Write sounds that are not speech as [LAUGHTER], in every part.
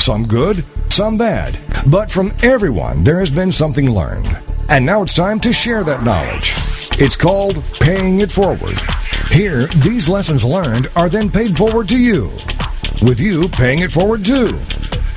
Some good, some bad. But from everyone, there has been something learned. And now it's time to share that knowledge. It's called Paying It Forward. Here, these lessons learned are then paid forward to you, with you paying it forward too.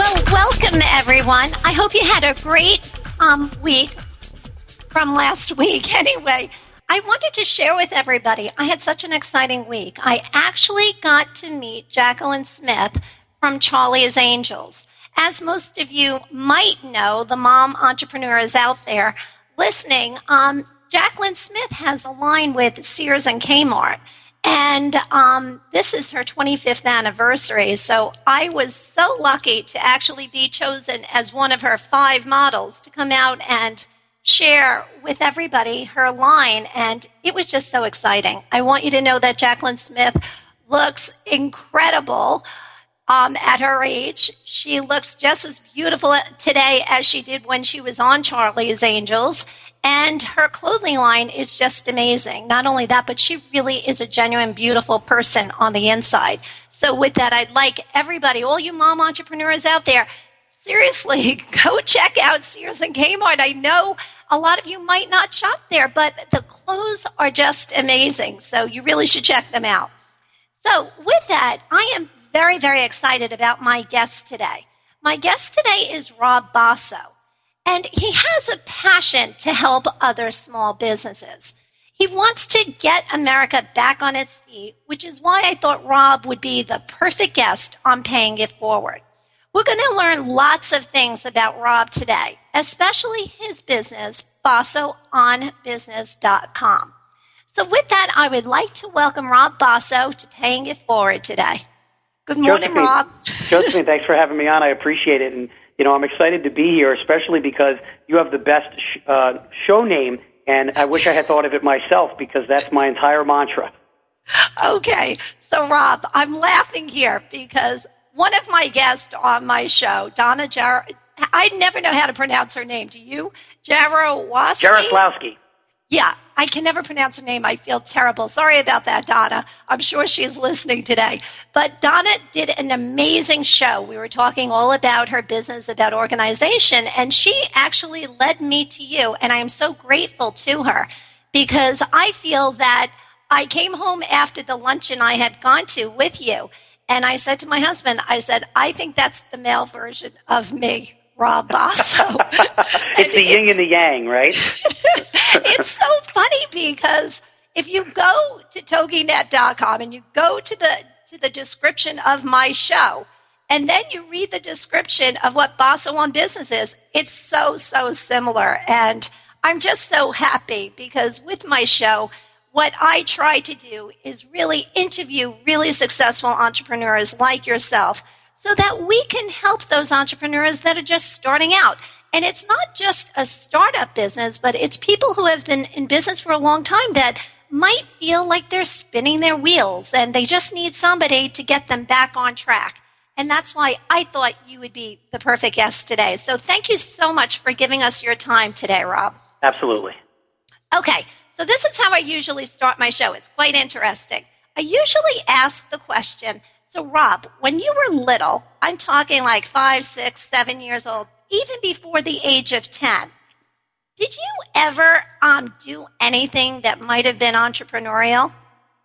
Well, welcome everyone. I hope you had a great um, week from last [LAUGHS] week. Anyway, I wanted to share with everybody. I had such an exciting week. I actually got to meet Jaclyn Smith from Charlie's Angels. As most of you might know, the mom entrepreneurs out there listening, um, Jaclyn Smith has a line with Sears and Kmart. And um, this is her 25th anniversary. So I was so lucky to actually be chosen as one of her five models to come out and share with everybody her line. And it was just so exciting. I want you to know that Jaclyn Smith looks incredible. Um, at her age, she looks just as beautiful today as she did when she was on Charlie's Angels. And her clothing line is just amazing. Not only that, but she really is a genuine, beautiful person on the inside. So, with that, I'd like everybody, all you mom entrepreneurs out there, seriously, [LAUGHS] go check out Sears and Kmart. I know a lot of you might not shop there, but the clothes are just amazing. So, you really should check them out. So, with that, I am very, very excited about my guest today. My guest today is Rob Basso. And he has a passion to help other small businesses. He wants to get America back on its feet, which is why I thought Rob would be the perfect guest on Paying It Forward. We're going to learn lots of things about Rob today, especially his business, BassoOnBusiness.com. So, with that, I would like to welcome Rob Basso to Paying It Forward today. Good morning, Josephine, Rob. Josephine, thanks for having me on. I appreciate it. And you know, I'm excited to be here, especially because you have the best sh- uh, show name, and I wish I had thought of it myself because that's my entire mantra. Okay, so Rob, I'm laughing here because one of my guests on my show, Donna Jar, I never know how to pronounce her name. Do you? Jaroslawski? Jaroslawski. Yeah, I can never pronounce her name. I feel terrible. Sorry about that, Donna. I'm sure she's listening today. But Donna did an amazing show. We were talking all about her business, about organization, and she actually led me to you. And I am so grateful to her because I feel that I came home after the luncheon I had gone to with you. And I said to my husband, I said, I think that's the male version of me. Rob [LAUGHS] Basso. it's the yin and the yang, right? [LAUGHS] it's so funny because if you go to toginet.com and you go to the to the description of my show, and then you read the description of what Basso on Business is, it's so, so similar. And I'm just so happy because with my show, what I try to do is really interview really successful entrepreneurs like yourself so that we can help those entrepreneurs that are just starting out. And it's not just a startup business, but it's people who have been in business for a long time that might feel like they're spinning their wheels and they just need somebody to get them back on track. And that's why I thought you would be the perfect guest today. So thank you so much for giving us your time today, Rob. Absolutely. Okay, so this is how I usually start my show. It's quite interesting. I usually ask the question so, Rob, when you were little, I'm talking like five, six, seven years old, even before the age of 10, did you ever um, do anything that might have been entrepreneurial?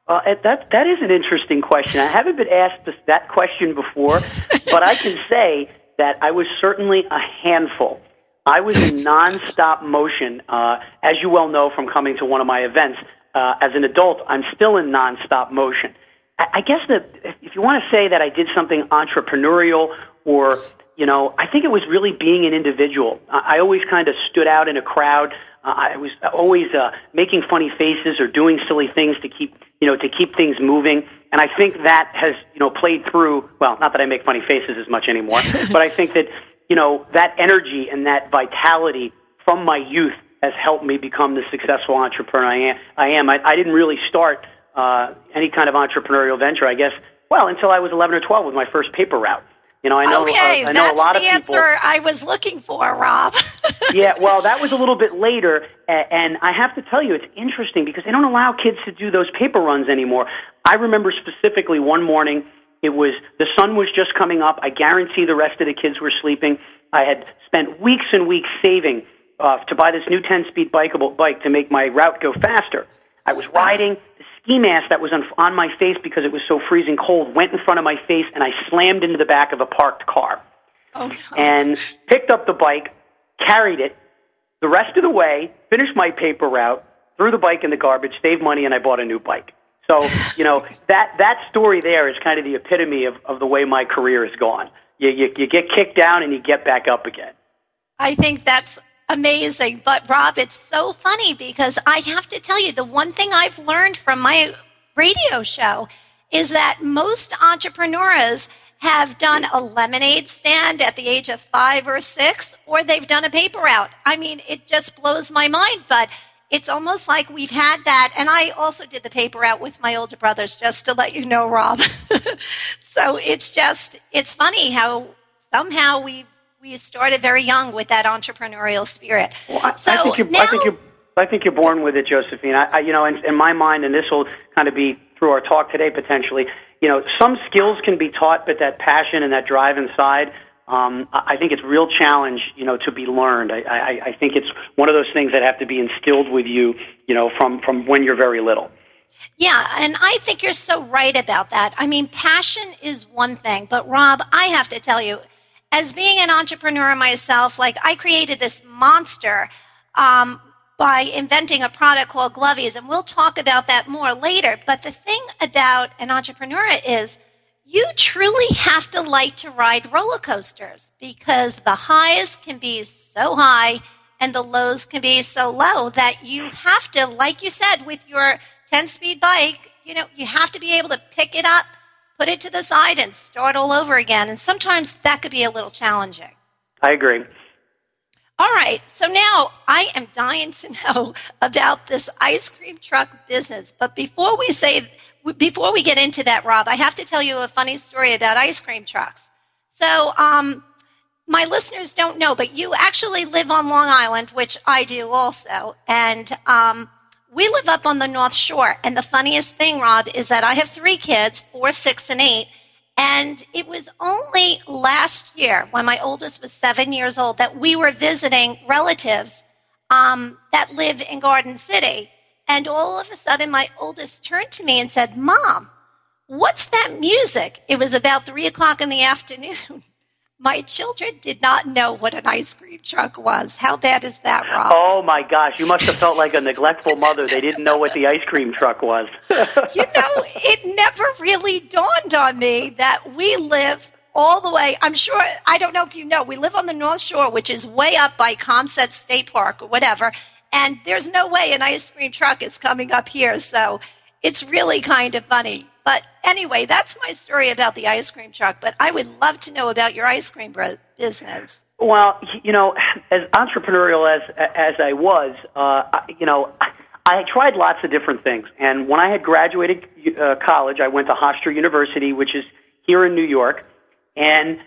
Uh, that that is an interesting question. I haven't been asked this, that question before, [LAUGHS] but I can say that I was certainly a handful. I was in nonstop motion. Uh, as you well know from coming to one of my events, uh, as an adult, I'm still in nonstop motion. I, guess that if you want to say that I did something entrepreneurial or you know, I think it was really being an individual. I always kind of stood out in a crowd. Uh, I was always uh, making funny faces or doing silly things to keep, you know, to keep things moving. And I think that has, you know, played through. Well, not that I make funny faces as much anymore, [LAUGHS] but I think that, you know, that energy and that vitality from my youth has helped me become the successful entrepreneur I am. I am. I, I didn't really start uh, any kind of entrepreneurial venture, I guess. Well, until I was 11 or 12 with my first paper route. You know, I know, okay, uh, I know that's a lot the of people. answer I was looking for, Rob. [LAUGHS] yeah, well, that was a little bit later, and I have to tell you, it's interesting because they don't allow kids to do those paper runs anymore. I remember specifically one morning, it was the sun was just coming up. I guarantee the rest of the kids were sleeping. I had spent weeks and weeks saving uh, to buy this new 10-speed bikeable bike to make my route go faster. I was riding ski mask that was on, on my face because it was so freezing cold went in front of my face and I slammed into the back of a parked car. Oh, no. And picked up the bike, carried it the rest of the way, finished my paper route, threw the bike in the garbage, saved money, and I bought a new bike. So, you know, [LAUGHS] that, that story there is kind of the epitome of, of the way my career has gone. You, you, you get kicked down and you get back up again. I think that's amazing. But Rob, it's so funny because I have to tell you the one thing I've learned from my radio show is that most entrepreneurs have done a lemonade stand at the age of five or six, or they've done a paper route. I mean, it just blows my mind, but it's almost like we've had that. And I also did the paper route with my older brothers, just to let you know, Rob. [LAUGHS] so it's just, it's funny how somehow we've we started very young with that entrepreneurial spirit. Well, I, so I think you're, now, I think you're, I think you're born with it, Josephine. I, I you know, in, in my mind, and this will kind of be through our talk today potentially. You know, some skills can be taught, but that passion and that drive inside, um, I think it's real challenge, you know, to be learned. I, I, I think it's one of those things that have to be instilled with you, you know, from from when you're very little. Yeah, and I think you're so right about that. I mean, passion is one thing, but Rob, I have to tell you, as being an entrepreneur myself, like I created this monster um, by inventing a product called Glovies, and we'll talk about that more later. But the thing about an entrepreneur is you truly have to like to ride roller coasters because the highs can be so high and the lows can be so low that you have to, like you said, with your 10 speed bike, you know, you have to be able to pick it up put it to the side and start all over again. And sometimes that could be a little challenging. I agree. All right, so now I am dying to know [LAUGHS] about this ice cream truck business. But before we say, before we get into that, Rob, I have to tell you a funny story about ice cream trucks. So, um, my listeners don't know, but you actually live on Long Island, which I do also, and um, we live up on the North Shore. And the funniest thing, Rob, is that I have three kids, four, six, and eight. And it was only last year, when my oldest was seven years old, that we were visiting relatives um, that live in Garden City. And all of a sudden, my oldest turned to me and said, Mom, what's that music? It was about three o'clock in the [LAUGHS] afternoon. My children did not know what an ice cream truck was. How bad is that, Rob? Oh my gosh, you must have felt like a neglectful mother. They didn't know what the ice cream truck was. you know, it never really dawned on me that we live all the way. I'm sure, I don't know if you know, we live on the North Shore, which is way up by Caumsett State Park or whatever. And there's no way an ice cream truck is coming up here. So it's really kind of funny. But anyway, that's my story about the ice cream truck. But I would love to know about your ice cream business. Well, you know, as entrepreneurial as as I was, uh, you know, I tried lots of different things. And when I had graduated uh, college, I went to Hofstra University, which is here in New York, and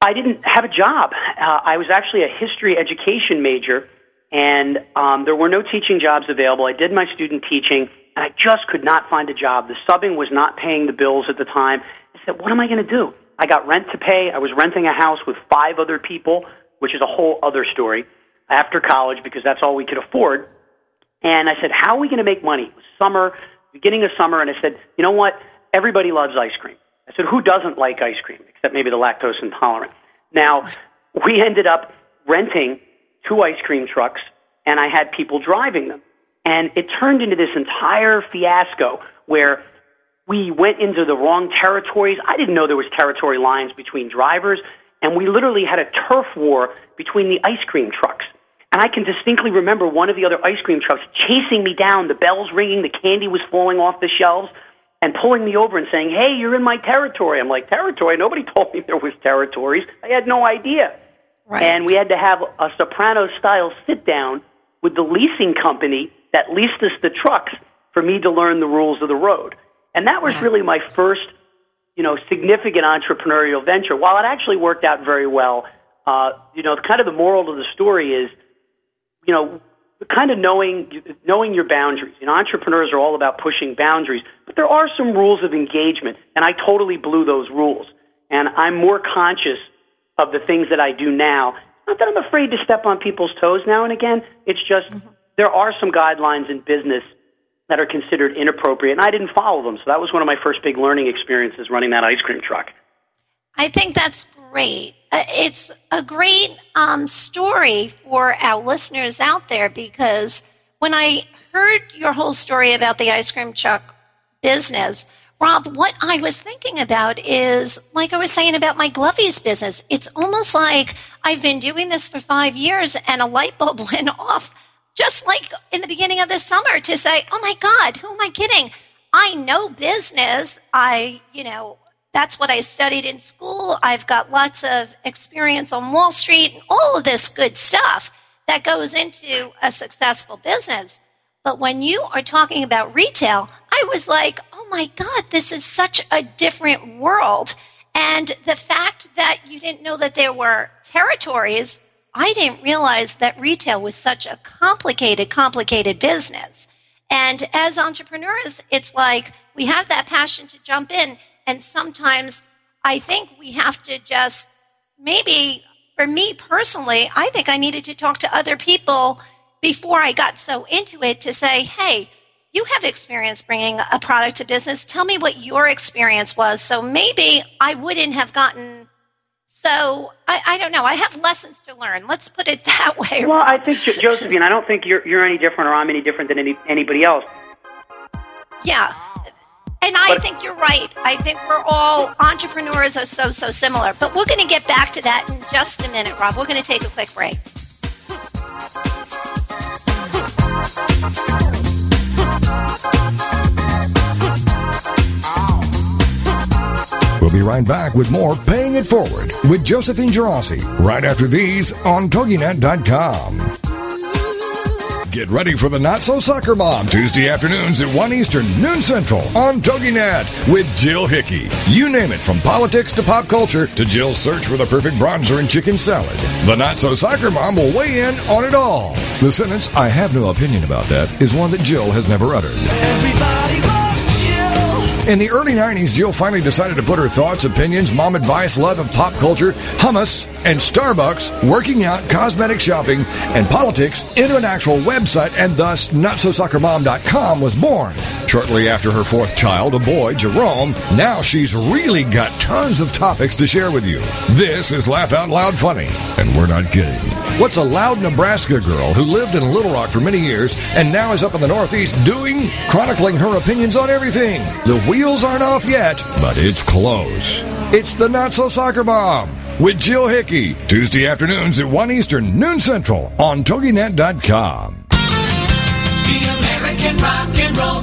I didn't have a job. Uh, I was actually a history education major, and um, there were no teaching jobs available. I did my student teaching and I just could not find a job. The subbing was not paying the bills at the time. I said, what am I going to do? I got rent to pay. I was renting a house with five other people, which is a whole other story, after college because that's all we could afford. And I said, how are we going to make money? It was summer, beginning of summer, and I said, you know what? Everybody loves ice cream. I said, who doesn't like ice cream, except maybe the lactose intolerant? Now, we ended up renting two ice cream trucks, and I had people driving them. And it turned into this entire fiasco where we went into the wrong territories. I didn't know there was territory lines between drivers, and we literally had a turf war between the ice cream trucks. And I can distinctly remember one of the other ice cream trucks chasing me down, the bells ringing, the candy was falling off the shelves, and pulling me over and saying, Hey, you're in my territory. I'm like, Territory? Nobody [LAUGHS] told me there was territories. I had no idea. Right. And we had to have a soprano style sit down with the leasing company that leased us the trucks for me to learn the rules of the road. And that was really my first, you know, significant entrepreneurial venture. While it actually worked out very well, uh, you know, kind of the moral of the story is you know, kind of knowing knowing your boundaries. You know, entrepreneurs are all about pushing boundaries, but there are some rules of engagement, and I totally blew those rules. And I'm more conscious of the things that I do now. Not that I'm afraid to step on people's toes now and again. It's just mm-hmm. There are some guidelines in business that are considered inappropriate, and I didn't follow them. So that was one of my first big learning experiences running that ice cream truck. I think that's great. Uh, it's a great um, story for our listeners out there because when I heard your whole story about the ice cream truck business, Rob, what I was thinking about is like I was saying about my Glovies business. It's almost like I've been doing this for five years and a light bulb [LAUGHS] went off just like in the beginning of the summer to say, oh my God, who am I kidding? I know business. I, you know, that's what I studied in school. I've got lots of experience on Wall Street and all of this good stuff that goes into a successful business. But when you are talking about retail, I was like, oh my God, this is such a different world. And the fact that you didn't know that there were territories, I didn't realize that retail was such a complicated, complicated business. And as entrepreneurs, it's like we have that passion to jump in and sometimes I think we have to just maybe, for me personally, I think I needed to talk to other people before I got so into it to say, hey, you have experience bringing a product to business. Tell me what your experience was. So maybe I wouldn't have gotten. So I, I don't know. I have lessons to learn. Let's put it [LAUGHS] that way. Well, I think Josephine, I don't think you're you're any different or I'm any different than any, anybody else. Yeah. And I but, think you're right. I think we're all entrepreneurs are so so similar. But we're going to get back to that in just a minute, Rob. We're going to take a quick break. Right back with more Paying It Forward with Josephine Girassi right after these on TogiNet.com. Get ready for the Not So Soccer Mom Tuesday afternoons at 1 Eastern, noon Central on TogiNet with Jill Hickey. You name it, from politics to pop culture to Jill's search for the perfect bronzer and chicken salad. The Not So Soccer Mom will weigh in on it all. The sentence, I have no opinion about that, is one that Jill has never uttered. Everybody in the early 90s, Jill finally decided to put her thoughts, opinions, mom advice, love of pop culture, hummus, and Starbucks, working out, cosmetic shopping, and politics into an actual website, and thus NotSoSoccerMom.com was born. Shortly after her fourth child, a boy, Jerome, now she's really got tons of topics to share with you. This is Laugh Out Loud Funny, and we're not kidding. What's a loud Nebraska girl who lived in Little Rock for many years and now is up in the Northeast doing? Chronicling her opinions on everything. The wheels aren't off yet, but it's close. It's the Not So Soccer Mom with Jill Hickey, Tuesday afternoons at 1 Eastern, noon Central on TogiNet.com. The American Rock and Roll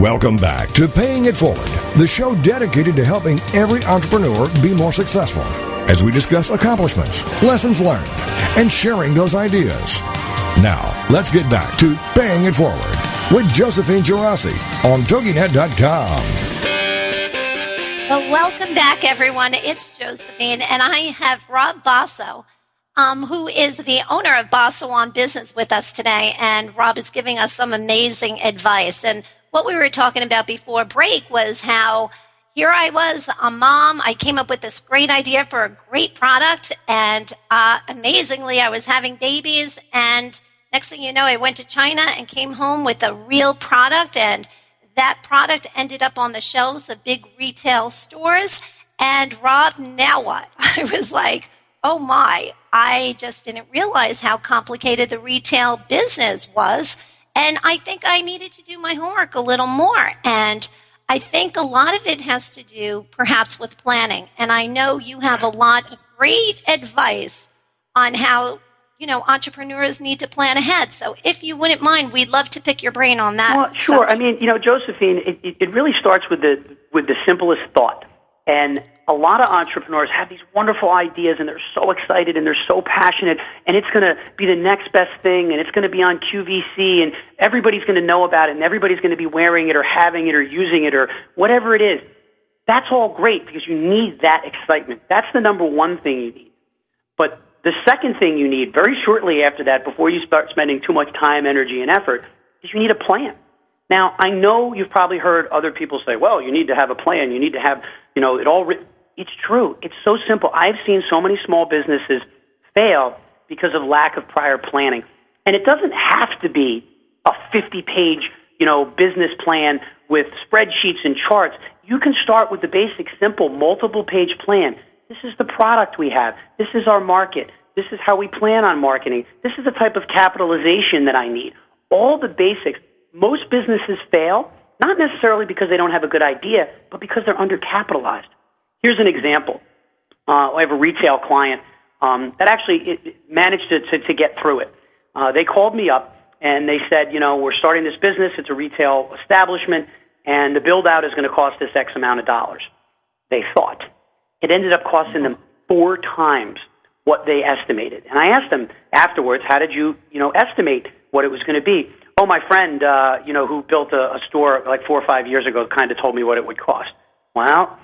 Welcome back to Paying It Forward, the show dedicated to helping every entrepreneur be more successful as we discuss accomplishments, lessons learned, and sharing those ideas. Now, let's get back to Paying It Forward with Josephine Girassi on TogiNet.com. Well, welcome back, everyone. It's Josephine, and I have Rob Basso, um, who is the owner of Basso on Business with us today. And Rob is giving us some amazing advice. And what we were talking about before break was how here I was, a mom. I came up with this great idea for a great product, and uh, amazingly, I was having babies. And next thing you know, I went to China and came home with a real product, and that product ended up on the shelves of big retail stores. And Rob, now what? [LAUGHS] I was like, oh my, I just didn't realize how complicated the retail business was. And I think I needed to do my homework a little more. And I think a lot of it has to do perhaps with planning. And I know you have a lot of great advice on how, you know, entrepreneurs need to plan ahead. So if you wouldn't mind, we'd love to pick your brain on that. Well, sure. I mean, you know, Josephine, it, it, it really starts with the with the simplest thought. And a lot of entrepreneurs have these wonderful ideas, and they're so excited and they're so passionate, and it's going to be the next best thing, and it's going to be on QVC, and everybody's going to know about it, and everybody's going to be wearing it or having it or using it or whatever it is. That's all great because you need that excitement. That's the number one thing you need. But the second thing you need, very shortly after that, before you start spending too much time, energy, and effort, is you need a plan. Now, I know you've probably heard other people say, well, you need to have a plan. You need to have, you know, it all written. It's true. It's so simple. I've seen so many small businesses fail because of lack of prior planning. And it doesn't have to be a 50 page, you know, business plan with spreadsheets and charts. You can start with the basic, simple, multiple page plan. This is the product we have. This is our market. This is how we plan on marketing. This is the type of capitalization that I need. All the basics. Most businesses fail, not necessarily because they don't have a good idea, but because they're undercapitalized. Here's an example. Uh, I have a retail client um, that actually it, it managed to, to, to get through it. Uh, they called me up and they said, you know, we're starting this business. It's a retail establishment, and the build out is going to cost us X amount of dollars. They thought. It ended up costing them four times what they estimated. And I asked them afterwards, how did you, you know, estimate what it was going to be? Oh, my friend, uh, you know, who built a, a store like four or five years ago, kind of told me what it would cost. Well,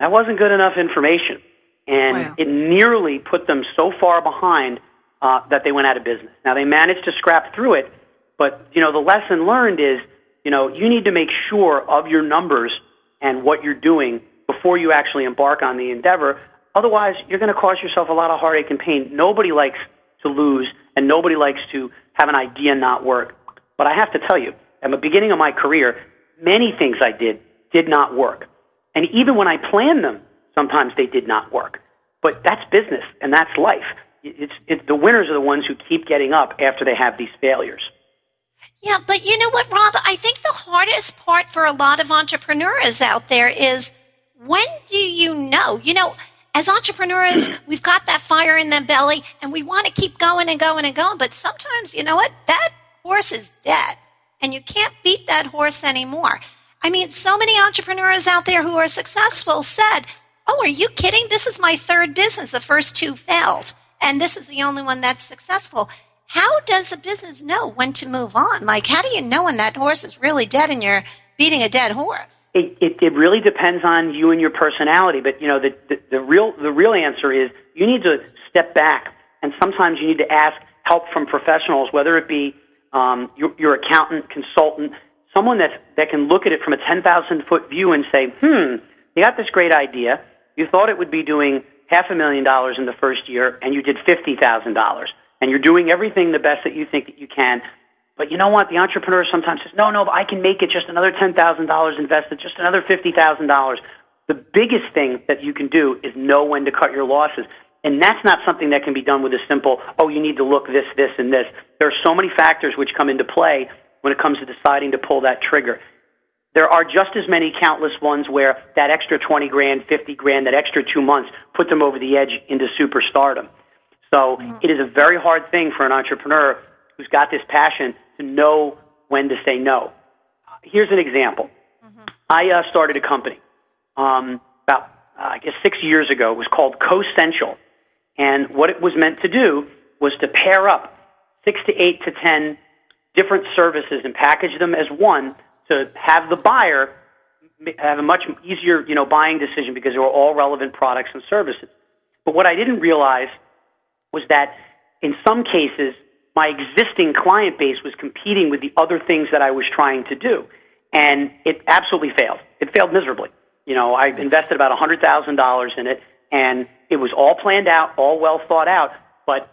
that wasn't good enough information, and Wow. it nearly put them so far behind uh, that they went out of business. Now they managed to scrap through it, but you know the lesson learned is, you know, you need to make sure of your numbers and what you're doing before you actually embark on the endeavor. Otherwise, you're going to cause yourself a lot of heartache and pain. Nobody likes to lose, and nobody likes to have an idea not work. But I have to tell you, at the beginning of my career, many things I did did not work. And even when I planned them, sometimes they did not work. But that's business and that's life. It's, it's the winners are the ones who keep getting up after they have these failures. Yeah, but you know what, Rob? I think the hardest part for a lot of entrepreneurs out there is when do you know? You know, as entrepreneurs, [CLEARS THROAT] we've got that fire in the belly and we want to keep going and going and going. But sometimes, you know what? That horse is dead and you can't beat that horse anymore. I mean, so many entrepreneurs out there who are successful said, Oh, are you kidding? This is my third business. The first two failed. And this is the only one that's successful. How does a business know when to move on? Like, how do you know when that horse is really dead and you're beating a dead horse? It, it, it really depends on you and your personality. But you know, the, the, the real the real answer is you need to step back, and sometimes you need to ask help from professionals, whether it be um, your, your accountant, consultant, someone that that can look at it from a ten thousand foot view and say, hmm, you got this great idea. You thought it would be doing half a million dollars in the first year, and you did fifty thousand dollars, and you're doing everything the best that you think that you can. But you know what? The entrepreneur sometimes says, no, no, but I can make it just another $10,000 invested, just another $50,000. The biggest thing that you can do is know when to cut your losses. And that's not something that can be done with a simple, oh, you need to look this, this, and this. There are so many factors which come into play when it comes to deciding to pull that trigger. There are just as many countless ones where that extra 20 grand, 50 grand, that extra two months put them over the edge into superstardom. So it is a very hard thing for an entrepreneur who's got this passion to know when to say no. Here's an example. I uh, started a company um, about, uh, I guess, six years ago. It was called CoCentral. And what it was meant to do was to pair up six to eight to ten different services and package them as one to have the buyer have a much easier, you know, buying decision because they were all relevant products and services. But what I didn't realize was that in some cases, my existing client base was competing with the other things that I was trying to do. And it absolutely failed. It failed miserably. You know, I invested about $100,000 in it, and it was all planned out, all well thought out, but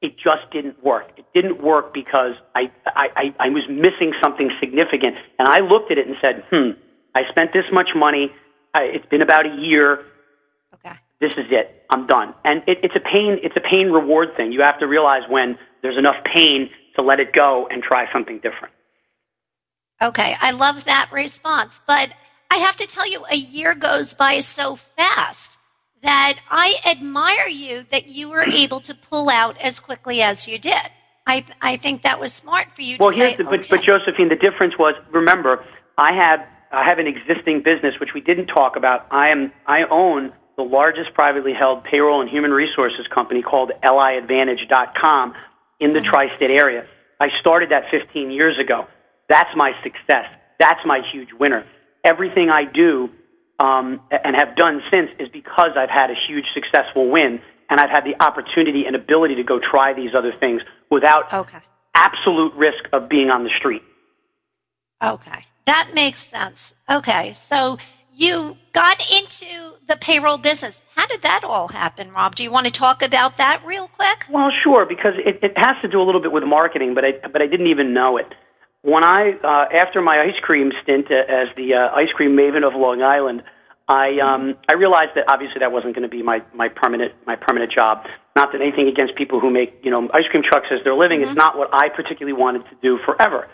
it just didn't work. It didn't work because I, I, I, I was missing something significant. And I looked at it and said, hmm, I spent this much money. I, it's been about a year Okay. this is it. I'm done. And it, it's a pain. It's a pain reward thing. You have to realize when there's enough pain to let it go and try something different. Okay, I love that response. But I have to tell you, a year goes by so fast that I admire you that you were able to pull out as quickly as you did. I, I think that was smart for you Well, here's say, the, but, okay. but Josephine, the difference was. Remember, I had I have an existing business which we didn't talk about. I am I own the largest privately held payroll and human resources company called LIAdvantage.com in the tri-state area. I started that 15 years ago. That's my success. That's my huge winner. Everything I do um, and have done since is because I've had a huge successful win, and I've had the opportunity and ability to go try these other things without Okay. absolute risk of being on the street. Okay, that makes sense. Okay, so you got into the payroll business. How did that all happen, Rob? Do you want to talk about that real quick? Well, sure, because it, it has to do a little bit with marketing, but I but I didn't even know it. When I uh, after my ice cream stint as the uh, ice cream maven of Long Island, I um, I realized that obviously that wasn't going to be my my permanent my permanent job. Not that anything against people who make you know ice cream trucks as their living. It's not what I particularly wanted to do forever.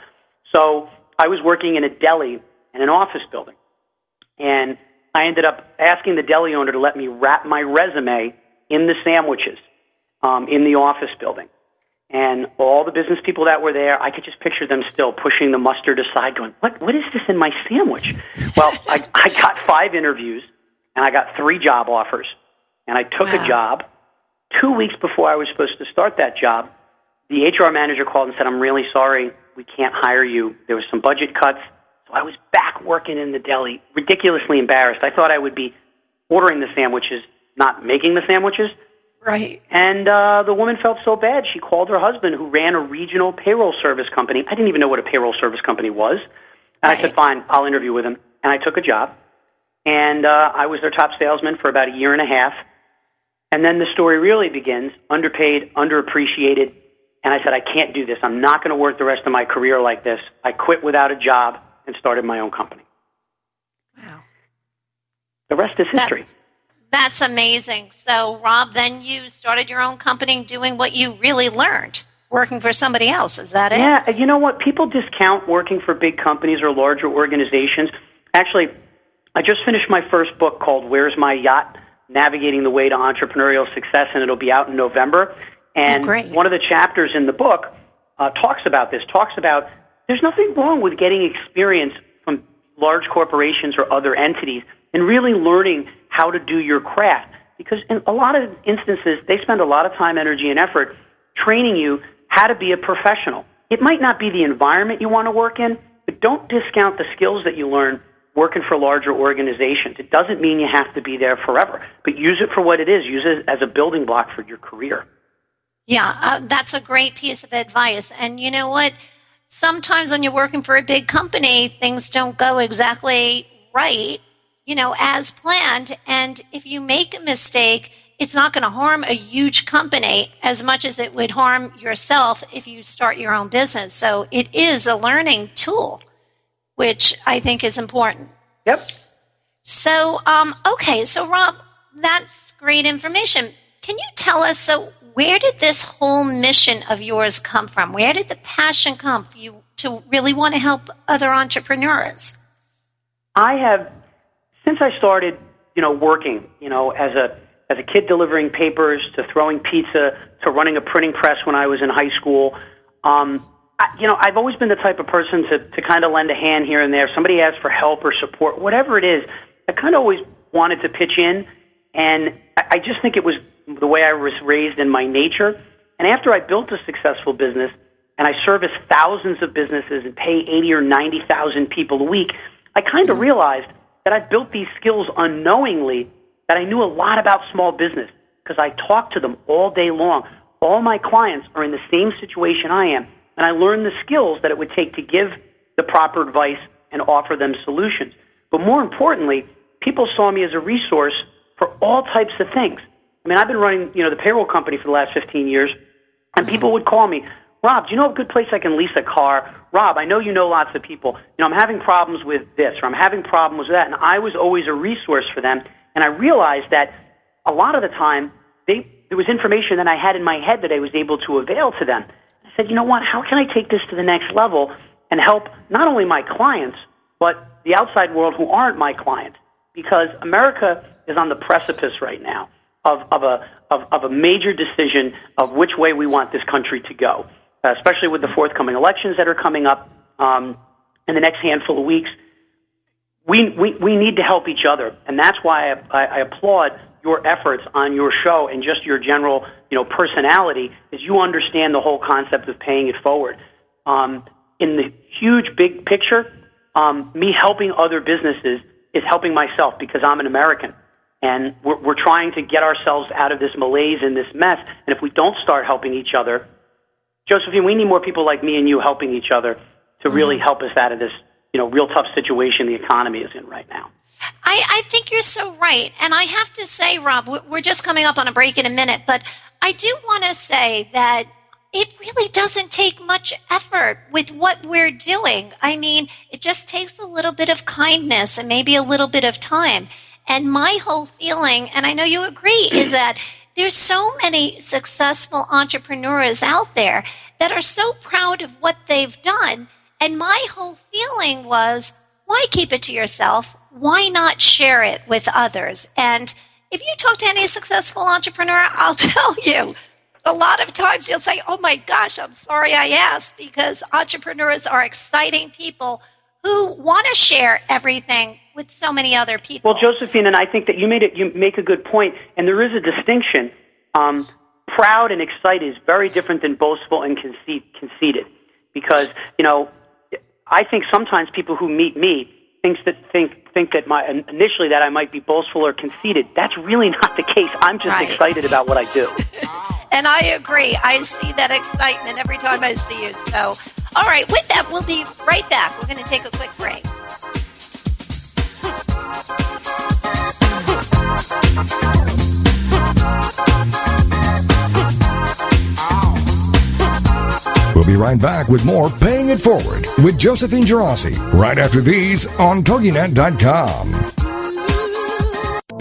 So I was working in a deli in an office building, and I ended up asking the deli owner to let me wrap my resume in the sandwiches um, in the office building. And all the business people that were there, I could just picture them still pushing the mustard aside, going, "What? What is this in my sandwich?" well, [LAUGHS] I, I got five interviews, and I got three job offers, and I took Wow. a job. Two weeks before I was supposed to start that job, the HR manager called and said, "I'm really sorry, we can't hire you. There was some budget cuts." So I was back working in the deli, ridiculously embarrassed. I thought I would be ordering the sandwiches, not making the sandwiches. Right. And uh, the woman felt so bad, she called her husband, who ran a regional payroll service company. I didn't even know what a payroll service company was. And I said, Right. fine, I'll interview with him. And I took a job. And uh, I was their top salesman for about a year and a half. And then the story really begins underpaid, underappreciated. And I said, I can't do this. I'm not going to work the rest of my career like this. I quit without a job and started my own company. Wow. The rest is history. That's, that's amazing. So, Rob, then you started your own company doing what you really learned, working for somebody else. Is that it? Yeah, you know what? People discount working for big companies or larger organizations. Actually, I just finished my first book called Where's My Yacht? Navigating the Way to Entrepreneurial Success, and it'll be out in November. And Oh, great. one of the chapters in the book uh, talks about this, talks about there's nothing wrong with getting experience from large corporations or other entities and really learning how to do your craft. Because in a lot of instances, they spend a lot of time, energy, and effort training you how to be a professional. It might not be the environment you want to work in, but don't discount the skills that you learn working for larger organizations. It doesn't mean you have to be there forever, but use it for what it is. Use it as a building block for your career. Yeah, uh, that's a great piece of advice. And you know what? Sometimes when you're working for a big company, things don't go exactly right, you know, as planned. And if you make a mistake, it's not going to harm a huge company as much as it would harm yourself if you start your own business. So it is a learning tool, which I think is important. Yep. So, um, okay, so Rob, that's great information. Can you tell us so where did this whole mission of yours come from? Where did the passion come for you to really want to help other entrepreneurs? I have since I started, you know, working, you know, as a as a kid delivering papers to throwing pizza to running a printing press when I was in high school. Um, I, you know, I've always been the type of person to to kind of lend a hand here and there. If somebody asks for help or support, whatever it is, I kind of always wanted to pitch in, and I, I just think it was the way I was raised in my nature. And after I built a successful business and I service thousands of businesses and pay eighty or ninety thousand people a week, I kind of realized that I've built these skills unknowingly that I knew a lot about small business because I talked to them all day long. All my clients are in the same situation I am, and I learned the skills that it would take to give the proper advice and offer them solutions. But more importantly, people saw me as a resource for all types of things. I mean, I've been running, you know, the payroll company for the last 15 years, and people would call me, Rob, do you know a good place I can lease a car? Rob, I know you know lots of people. You know, I'm having problems with this, or I'm having problems with that, and I was always a resource for them. And I realized that a lot of the time, they, there was information that I had in my head that I was able to avail to them. I said, you know what? How can I take this to the next level and help not only my clients, but the outside world who aren't my clients? Because America is on the precipice right now of, of, a, of, of a major decision of which way we want this country to go, especially with the forthcoming elections that are coming up um, in the next handful of weeks. We, we, we need to help each other, and that's why I, I, I applaud your efforts on your show and just your general you know, personality is you understand the whole concept of paying it forward. Um, in the huge big picture, um, me helping other businesses is helping myself because I'm an American. And we're, we're trying to get ourselves out of this malaise and this mess. And if we don't start helping each other, Josephine, we need more people like me and you helping each other to really mm. help us out of this, you know, real tough situation the economy is in right now. I, I think you're so right. And I have to say, Rob, we- we're just coming up on a break in a minute, but I do want to say that it really doesn't take much effort with what we're doing. I mean, it just takes a little bit of kindness and maybe a little bit of time. And my whole feeling, and I know you agree, is that there's so many successful entrepreneurs out there that are so proud of what they've done. And my whole feeling was, why keep it to yourself? Why not share it with others? And if you talk to any successful entrepreneur, [LAUGHS] I'll tell you, a lot of times you'll say, Oh my gosh, I'm sorry I asked, because entrepreneurs are exciting people who want to share everything with so many other people. Well, Josephine, and I think that you made it. You make a good point, and there is a distinction. Um, proud and excited is very different than boastful and conceit, conceited, because you know, I think sometimes people who meet me thinks that think think that my initially that I might be boastful or conceited. That's really [LAUGHS] not the case. I'm just Right. excited about what I do. [LAUGHS] And I agree. I see that excitement every time I see you. So, all right, with that, we'll be right back. We're going to take a quick break. We'll be right back with more Paying It Forward with Josephine Gerasi right after these on TogiNet.com.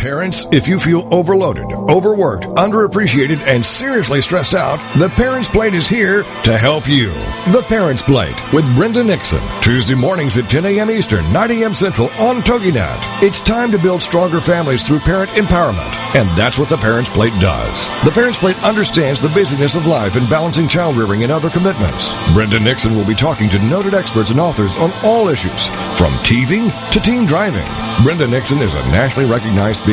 Parents, if you feel overloaded, overworked, underappreciated, and seriously stressed out, The Parents Plate is here to help you. The Parents Plate with Brenda Nixon. Tuesday mornings at 10 a.m. Eastern, 9 a.m. Central on TogiNet. It's time to build stronger families through parent empowerment. And that's what The Parents Plate does. The Parents Plate understands the busyness of life and balancing child rearing and other commitments. Brenda Nixon will be talking to noted experts and authors on all issues, from teething to teen driving. Brenda Nixon is a nationally recognized speaker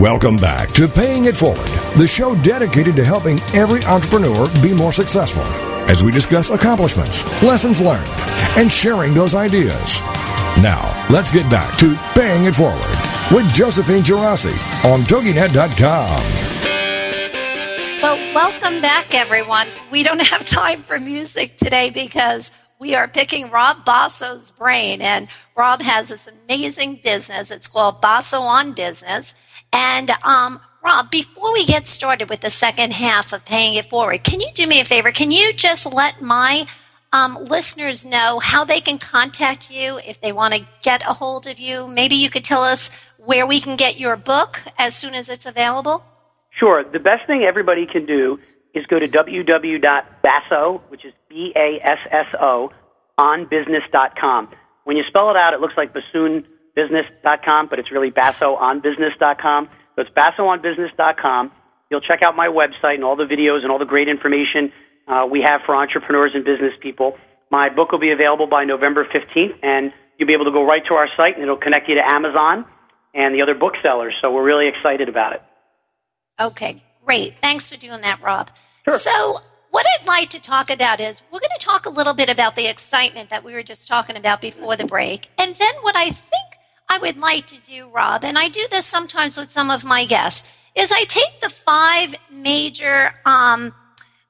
Welcome back to Paying It Forward, the show dedicated to helping every entrepreneur be more successful as we discuss accomplishments, lessons learned, and sharing those ideas. Now, let's get back to Paying It Forward with Josephine Gerasi on TogiNet.com. Well, welcome back, everyone. We don't have time for music today because we are picking Rob Basso's brain. And Rob has this amazing business. It's called Basso on Business. And um, Rob, before we get started with the second half of paying it forward, can you do me a favor? Can you just let my um, listeners know how they can contact you if they want to get a hold of you? Maybe you could tell us where we can get your book as soon as it's available. Sure. The best thing everybody can do is go to www.basso, which is B A S S O, onbusiness.com. When you spell it out, it looks like bassoonbusiness.com, but it's really bassoonbusiness.com. So it's bassoonbusiness.com. You'll check out my website and all the videos and all the great information uh, we have for entrepreneurs and business people. My book will be available by November 15th, and you'll be able to go right to our site, and it'll connect you to Amazon and the other booksellers. So we're really excited about it. Okay, great. Thanks for doing that, Rob. Sure. So, what I'd like to talk about is we're going to talk a little bit about the excitement that we were just talking about before the break. And then, what I think I would like to do, Rob, and I do this sometimes with some of my guests, is I take the five major um,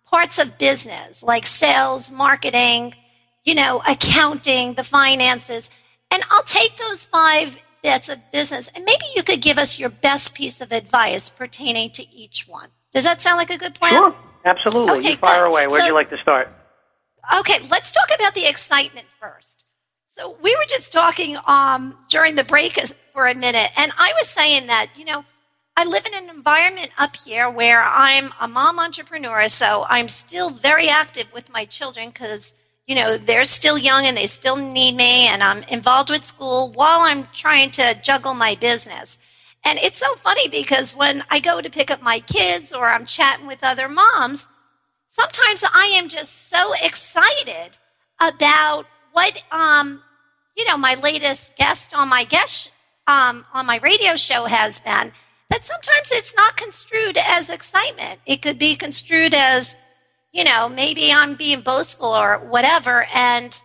parts of business, like sales, marketing, you know, accounting, the finances, and I'll take those five bits of business and maybe you could give us your best piece of advice pertaining to each one. Does that sound like a good plan? Sure. Absolutely. Okay, you fire good. away. Where'd So- you like to start? Okay, let's talk about the excitement first. So we were just talking um, during the break for a minute, and I was saying that you know I live in an environment up here where I'm a mom entrepreneur, so I'm still very active with my children because you know they're still young and they still need me, and I'm involved with school while I'm trying to juggle my business. And it's so funny because when I go to pick up my kids or I'm chatting with other moms, sometimes I am just so excited about what um you know my latest guest on my guest um on my radio show has been that sometimes it's not construed as excitement. It could be construed as you know maybe I'm being boastful or whatever and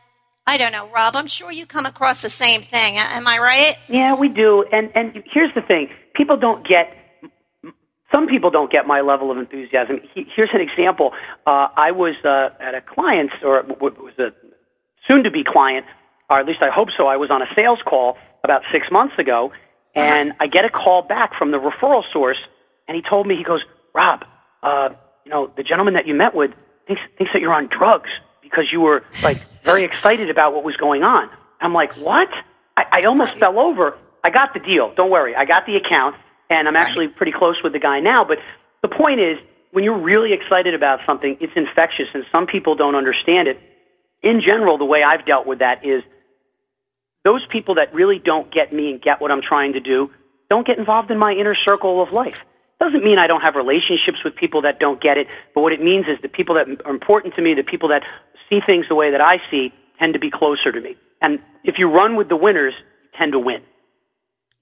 I don't know, Rob. I'm sure you come across the same thing. Am I right? Yeah, we do. And and here's the thing: people don't get. Some people don't get my level of enthusiasm. Here's an example. Uh, I was uh, at a client's, or was a soon-to-be client, or at least I hope so. I was on a sales call about six months ago, and I get a call back from the referral source, and he told me, he goes, Rob, uh, you know, the gentleman that you met with thinks thinks that you're on drugs because you were like very excited about what was going on. I'm like, what? I, I almost fell over. I got the deal. Don't worry. I got the account, and I'm actually pretty close with the guy now. But the point is, when you're really excited about something, it's infectious, and some people don't understand it. In general, the way I've dealt with that is those people that really don't get me and get what I'm trying to do don't get involved in my inner circle of life. Doesn't mean I don't have relationships with people that don't get it, but what it means is the people that are important to me, the people that see things the way that I see, tend to be closer to me. And if you run with the winners, you tend to win.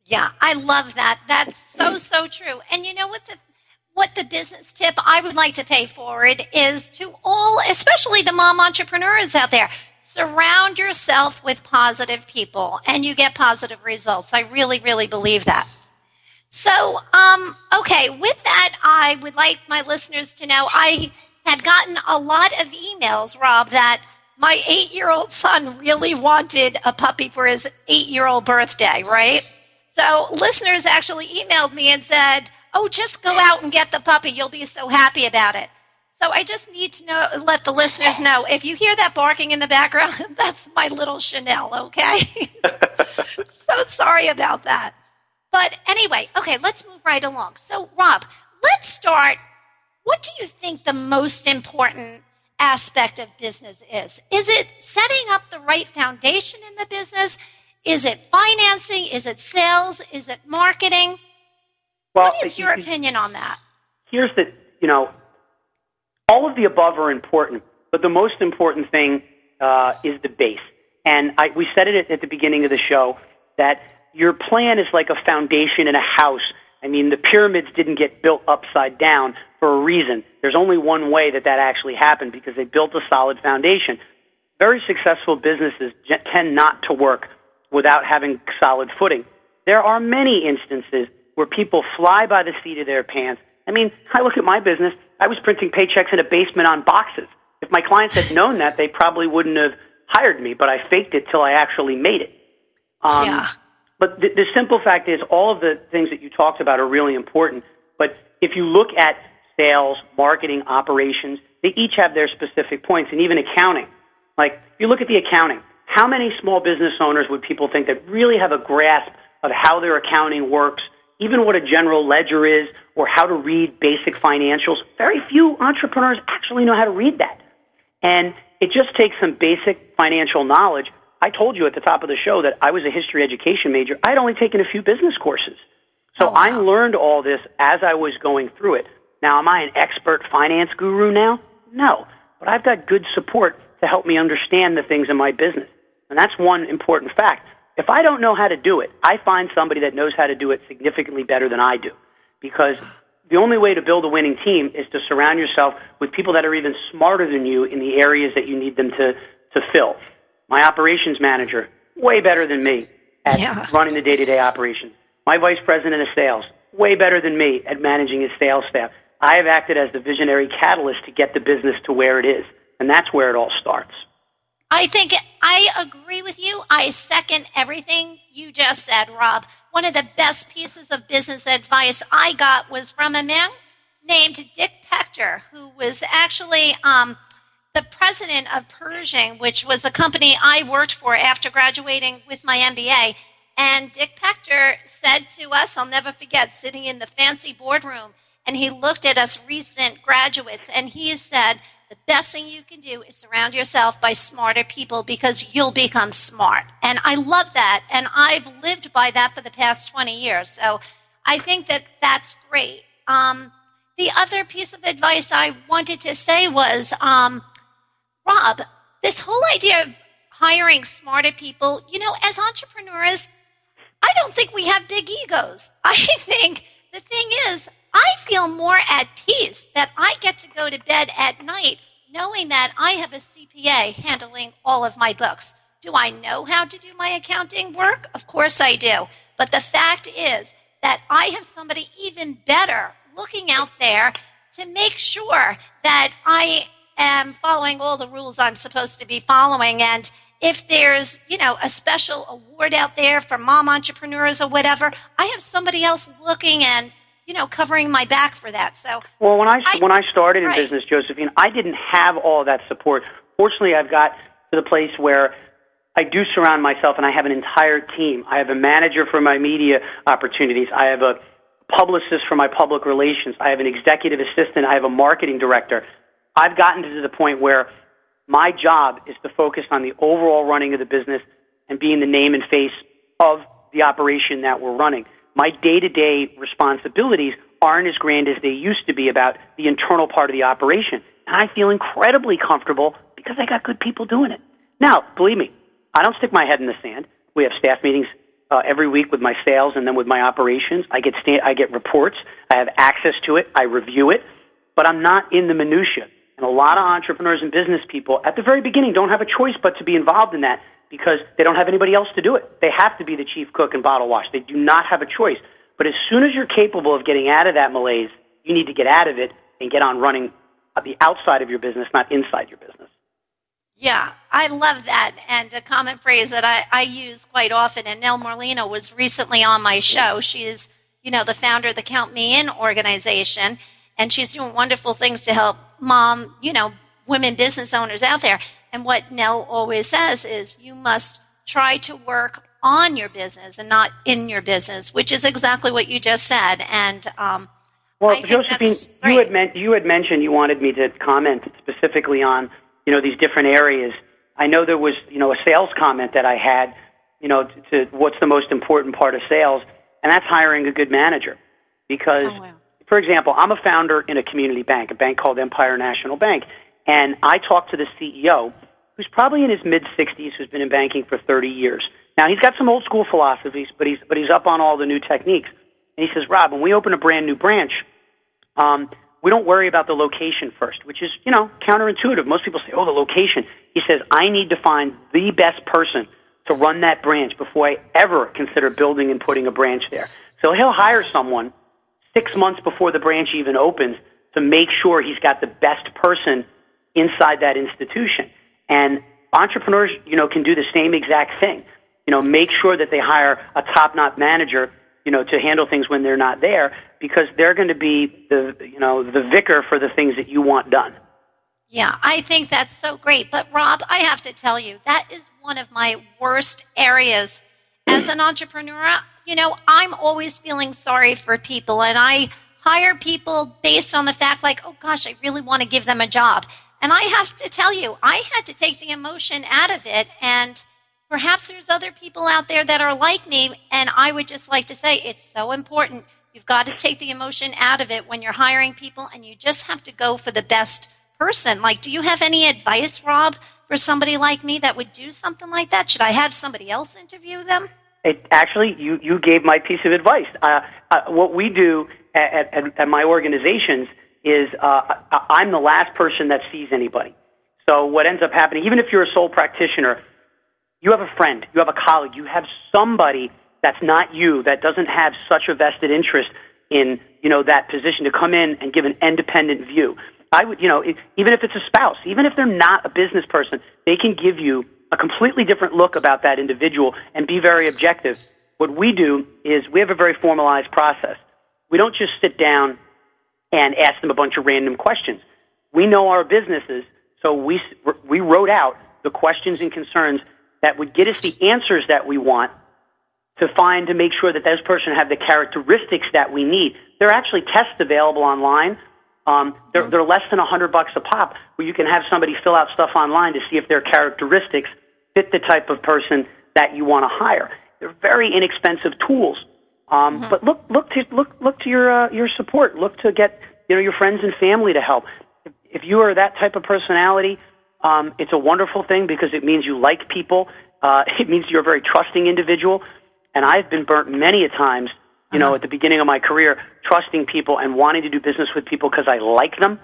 Yeah, I love that. That's so so true. And you know what the what the business tip I would like to pay forward is to all, especially the mom entrepreneurs out there. Surround yourself with positive people and you get positive results. I really really believe that. So, um okay, with that I would like my listeners to know I had gotten a lot of emails, Rob, that my 8-year-old son really wanted a puppy for his 8-year-old birthday, right? So listeners actually emailed me and said, "Oh, just go out and get the puppy. You'll be so happy about it." So I just need to know, let the listeners know if you hear that barking in the background, [LAUGHS] that's my little Chanel. Okay. [LAUGHS] so sorry about that. But anyway, okay, let's move right along. So Rob, let's start. What do you think the most important aspect of business is? Is it setting up the right foundation in the business? Is it financing? Is it sales? Is it marketing? Well, what is your opinion on that? here's the you know all of the above are important but the most important thing uh, is the base. And I, we said it at, at the beginning of the show that your plan is like a foundation in a house. I mean the pyramids didn't get built upside down for a reason. There's only one way that that actually happened because they built a solid foundation. Very successful businesses tend not to work without having solid footing. There are many instances where people fly by the seat of their pants. I mean, I look at my business. I was printing paychecks in a basement on boxes. If my clients had known that, they probably wouldn't have hired me, but I faked it till I actually made it. Um, yeah. But the, the simple fact is, all of the things that you talked about are really important. But if you look at sales, marketing, operations, they each have their specific points, and even accounting. Like, if you look at the accounting, how many small business owners would people think that really have a grasp of how their accounting works, even what a general ledger is, or how to read basic financials? Very few entrepreneurs actually know how to read that. And it just takes some basic financial knowledge. I told you at the top of the show that I was a history education major. I'd only taken a few business courses. So Oh, wow. I learned all this as I was going through it. Now, am I an expert finance guru now? No. But I've got good support to help me understand the things in my business. And that's one important fact. If I don't know how to do it, I find somebody that knows how to do it significantly better than I do. Because the only way to build a winning team is to surround yourself with people that are even smarter than you in the areas that you need them to, to fill. My operations manager, way better than me at Yeah. running the day to day operations. My vice president of sales, way better than me at managing his sales staff. I have acted as the visionary catalyst to get the business to where it is. And that's where it all starts. I think I agree with you. I second everything you just said, Rob. One of the best pieces of business advice I got was from a man named Dick Pector, who was actually um, the president of Pershing, which was the company I worked for after graduating with my MBA. And Dick Pector said to us, I'll never forget, sitting in the fancy boardroom, and he looked at us recent graduates, and he said, the best thing you can do is surround yourself by smarter people because you'll become smart. And I love that. And I've lived by that for the past 20 years. So I think that that's great. Um, the other piece of advice I wanted to say was um, Rob, this whole idea of hiring smarter people, you know, as entrepreneurs, I don't think we have big egos. [LAUGHS] I think the thing is, I feel more at peace that I get to go to bed at night knowing that I have a CPA handling all of my books. Do I know how to do my accounting work? Of course I do. But the fact is that I have somebody even better looking out there to make sure that I am following all the rules I'm supposed to be following. And if there's, you know, a special award out there for mom entrepreneurs or whatever, I have somebody else looking and, you know, covering my back for that. So, Well, when I, I- when I started in business, Josephine, I didn't have all that support. Fortunately, I've got to the place where I do surround myself, and I have an entire team. I have a manager for my media opportunities. I have a publicist for my public relations. I have an executive assistant. I have a marketing director. I've gotten to the point where my job is to focus on the overall running of the business and being the name and face of the operation that we're running. My day to day responsibilities aren't as grand as they used to be about the internal part of the operation. And I feel incredibly comfortable because I got good people doing it. Now, believe me, I don't stick my head in the sand. We have staff meetings uh, every week with my sales and then with my operations. I get sta- I get reports. I have access to it. I review it, but I'm not in the minutia. And a lot of entrepreneurs and business people at the very beginning don't have a choice but to be involved in that because they don't have anybody else to do it. They have to be the chief cook and bottle wash. They do not have a choice. But as soon as you're capable of getting out of that malaise, you need to get out of it and get on running the outside of your business, not inside your business. yeah, I love that. And a common phrase that I, I use quite often, and Nell Merlino was recently on my show. She's, you know, the founder of the Count Me In organization, and she's doing wonderful things to help mom, you know, women business owners out there. And what Nell always says is you must try to work on your business and not in your business, which is exactly what you just said. And um, Well, I Josephine, you had, men- you had mentioned you wanted me to comment specifically on, you know, these different areas. I know there was, you know, a sales comment that I had, you know, to, to what's the most important part of sales, and that's hiring a good manager. Because, Oh, wow. for example, I'm a founder in a community bank, a bank called Empire National Bank, and I talked to the CEO, who's probably in his mid 60s, who's been in banking for 30 years. Now he's got some old school philosophies, but he's but he's up on all the new techniques. And he says, Rob, when we open a brand new branch, um, we don't worry about the location first, which is, you know, counterintuitive. Most people say, oh, the location. He says, I need to find the best person to run that branch before I ever consider building and putting a branch there. So he'll hire someone six months before the branch even opens to make sure he's got the best person inside that institution. And entrepreneurs, you know, can do the same exact thing. You know, make sure that they hire a top-notch manager, you know, to handle things when they're not there because they're going to be the, you know, the vicar for the things that you want done. Yeah, I think that's so great. But Rob, I have to tell you, that is one of my worst areas as an entrepreneur. You know, I'm always feeling sorry for people and I hire people based on the fact like, oh gosh, I really want to give them a job. And I have to tell you, I had to take the emotion out of it and perhaps there's other people out there that are like me and I would just like to say it's so important. You've got to take the emotion out of it when you're hiring people and you just have to go for the best person. Like, do you have any advice, Rob, for somebody like me that would do something like that? Should I have somebody else interview them? It, actually, you, you gave my piece of advice. Uh, uh, what we do at, at, at my organizations is uh, I'm the last person that sees anybody. So what ends up happening, even if you're a sole practitioner, you have a friend, you have a colleague, you have somebody that's not you that doesn't have such a vested interest in you know that position to come in and give an independent view. I would, you know, even if it's a spouse, even if they're not a business person, they can give you a completely different look about that individual and be very objective. What we do is we have a very formalized process. We don't just sit down and ask them a bunch of random questions. We know our businesses, so we, we wrote out the questions and concerns that would get us the answers that we want to find to make sure that those person have the characteristics that we need. There are actually tests available online um, they're, they're less than a hundred bucks a pop, where you can have somebody fill out stuff online to see if their characteristics fit the type of person that you want to hire. They're very inexpensive tools, um, mm-hmm. but look look to look look to your uh, your support. Look to get you know your friends and family to help. If, if you are that type of personality, um, it's a wonderful thing because it means you like people. Uh, [LAUGHS] it means you're a very trusting individual. And I've been burnt many a times you know, uh-huh. at the beginning of my career, trusting people and wanting to do business with people because I like them,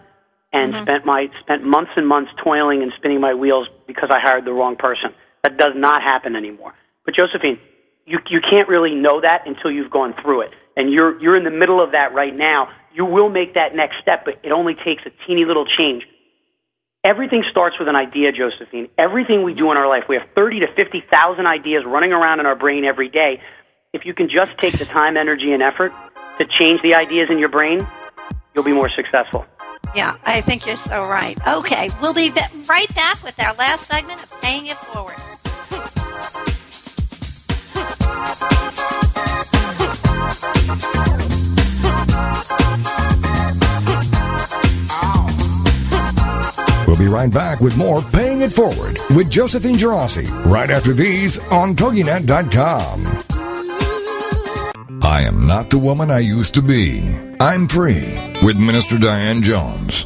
and mm-hmm. spent my spent months and months toiling and spinning my wheels because I hired the wrong person. That does not happen anymore. But Josephine, you you can't really know that until you've gone through it, and you're you're in the middle of that right now. You will make that next step, but it only takes a teeny little change. Everything starts with an idea, Josephine. Everything we do in our life, we have 30 to 50,000 ideas running around in our brain every day if you can just take the time, energy, and effort to change the ideas in your brain, you'll be more successful. Yeah, I think you're so right. Okay, we'll be right back with our last segment of Paying It Forward. We'll be right back with more Paying It Forward with Josephine Girassi right after these on TogiNet.com. I am not the woman I used to be. I'm free with Minister Diane Jones.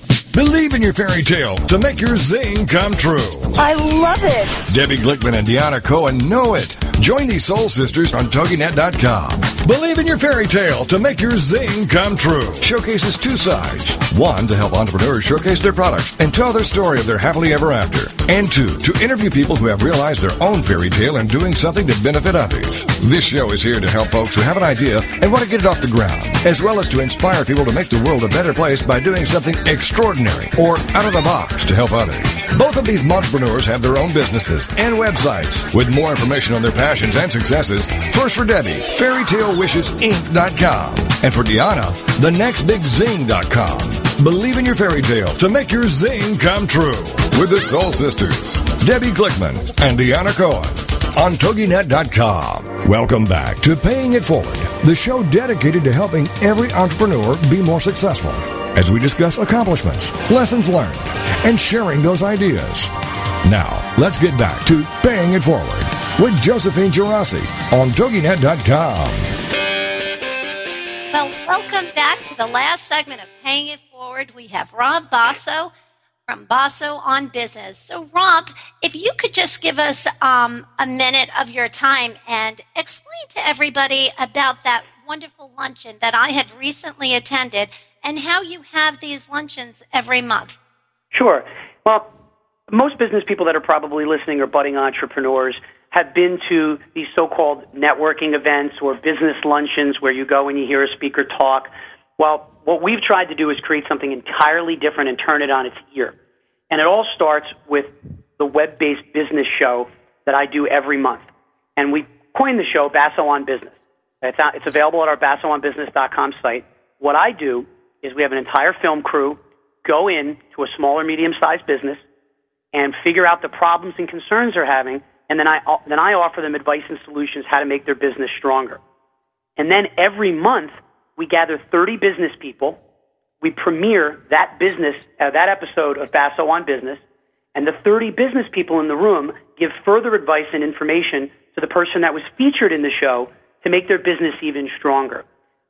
Believe in your fairy tale to make your zing come true. I love it. Debbie Glickman and Deanna Cohen know it. Join these soul sisters on TogiNet.com. Believe in your fairy tale to make your zing come true. Showcases two sides. One, to help entrepreneurs showcase their products and tell their story of their happily ever after. And two, to interview people who have realized their own fairy tale and doing something to benefit others. This show is here to help folks who have an idea and want to get it off the ground, as well as to inspire people to make the world a better place by doing something extraordinary ordinary or out of the box to help others. Both of these entrepreneurs have their own businesses and websites. With more information on their passions and successes, first for Debbie, fairytalewishesinc.com. And for Deanna, thenextbigzing.com. Believe in your fairy tale to make your zing come true. With the Soul Sisters, Debbie Glickman and Deanna Cohen on TogiNet.com. Welcome back to Paying It Forward the show dedicated to helping every entrepreneur be more successful as we discuss accomplishments, lessons learned, and sharing those ideas. Now, let's get back to Paying It Forward with Josephine Girassi on TogiNet.com. Well, welcome back to the last segment of Paying It Forward. We have Rob Basso from Basso on Business. So, Rob, if you could just give us um, a minute of your time and explain to everybody about that wonderful luncheon that I had recently attended and how you have these luncheons every month. Sure. Well, most business people that are probably listening or budding entrepreneurs have been to these so-called networking events or business luncheons where you go and you hear a speaker talk. Well, what we've tried to do is create something entirely different and turn it on its ear. And it all starts with the web-based business show that I do every month. And we coined the show Basso on Business. It's, available at our BassoOnBusiness.com site. What I do is we have an entire film crew go in to a small or medium-sized business and figure out the problems and concerns they're having, and then I, then I offer them advice and solutions how to make their business stronger. And then every month, we gather 30 business people. We premiere that business, uh, that episode of Basso on Business, and the 30 business people in the room give further advice and information to the person that was featured in the show to make their business even stronger.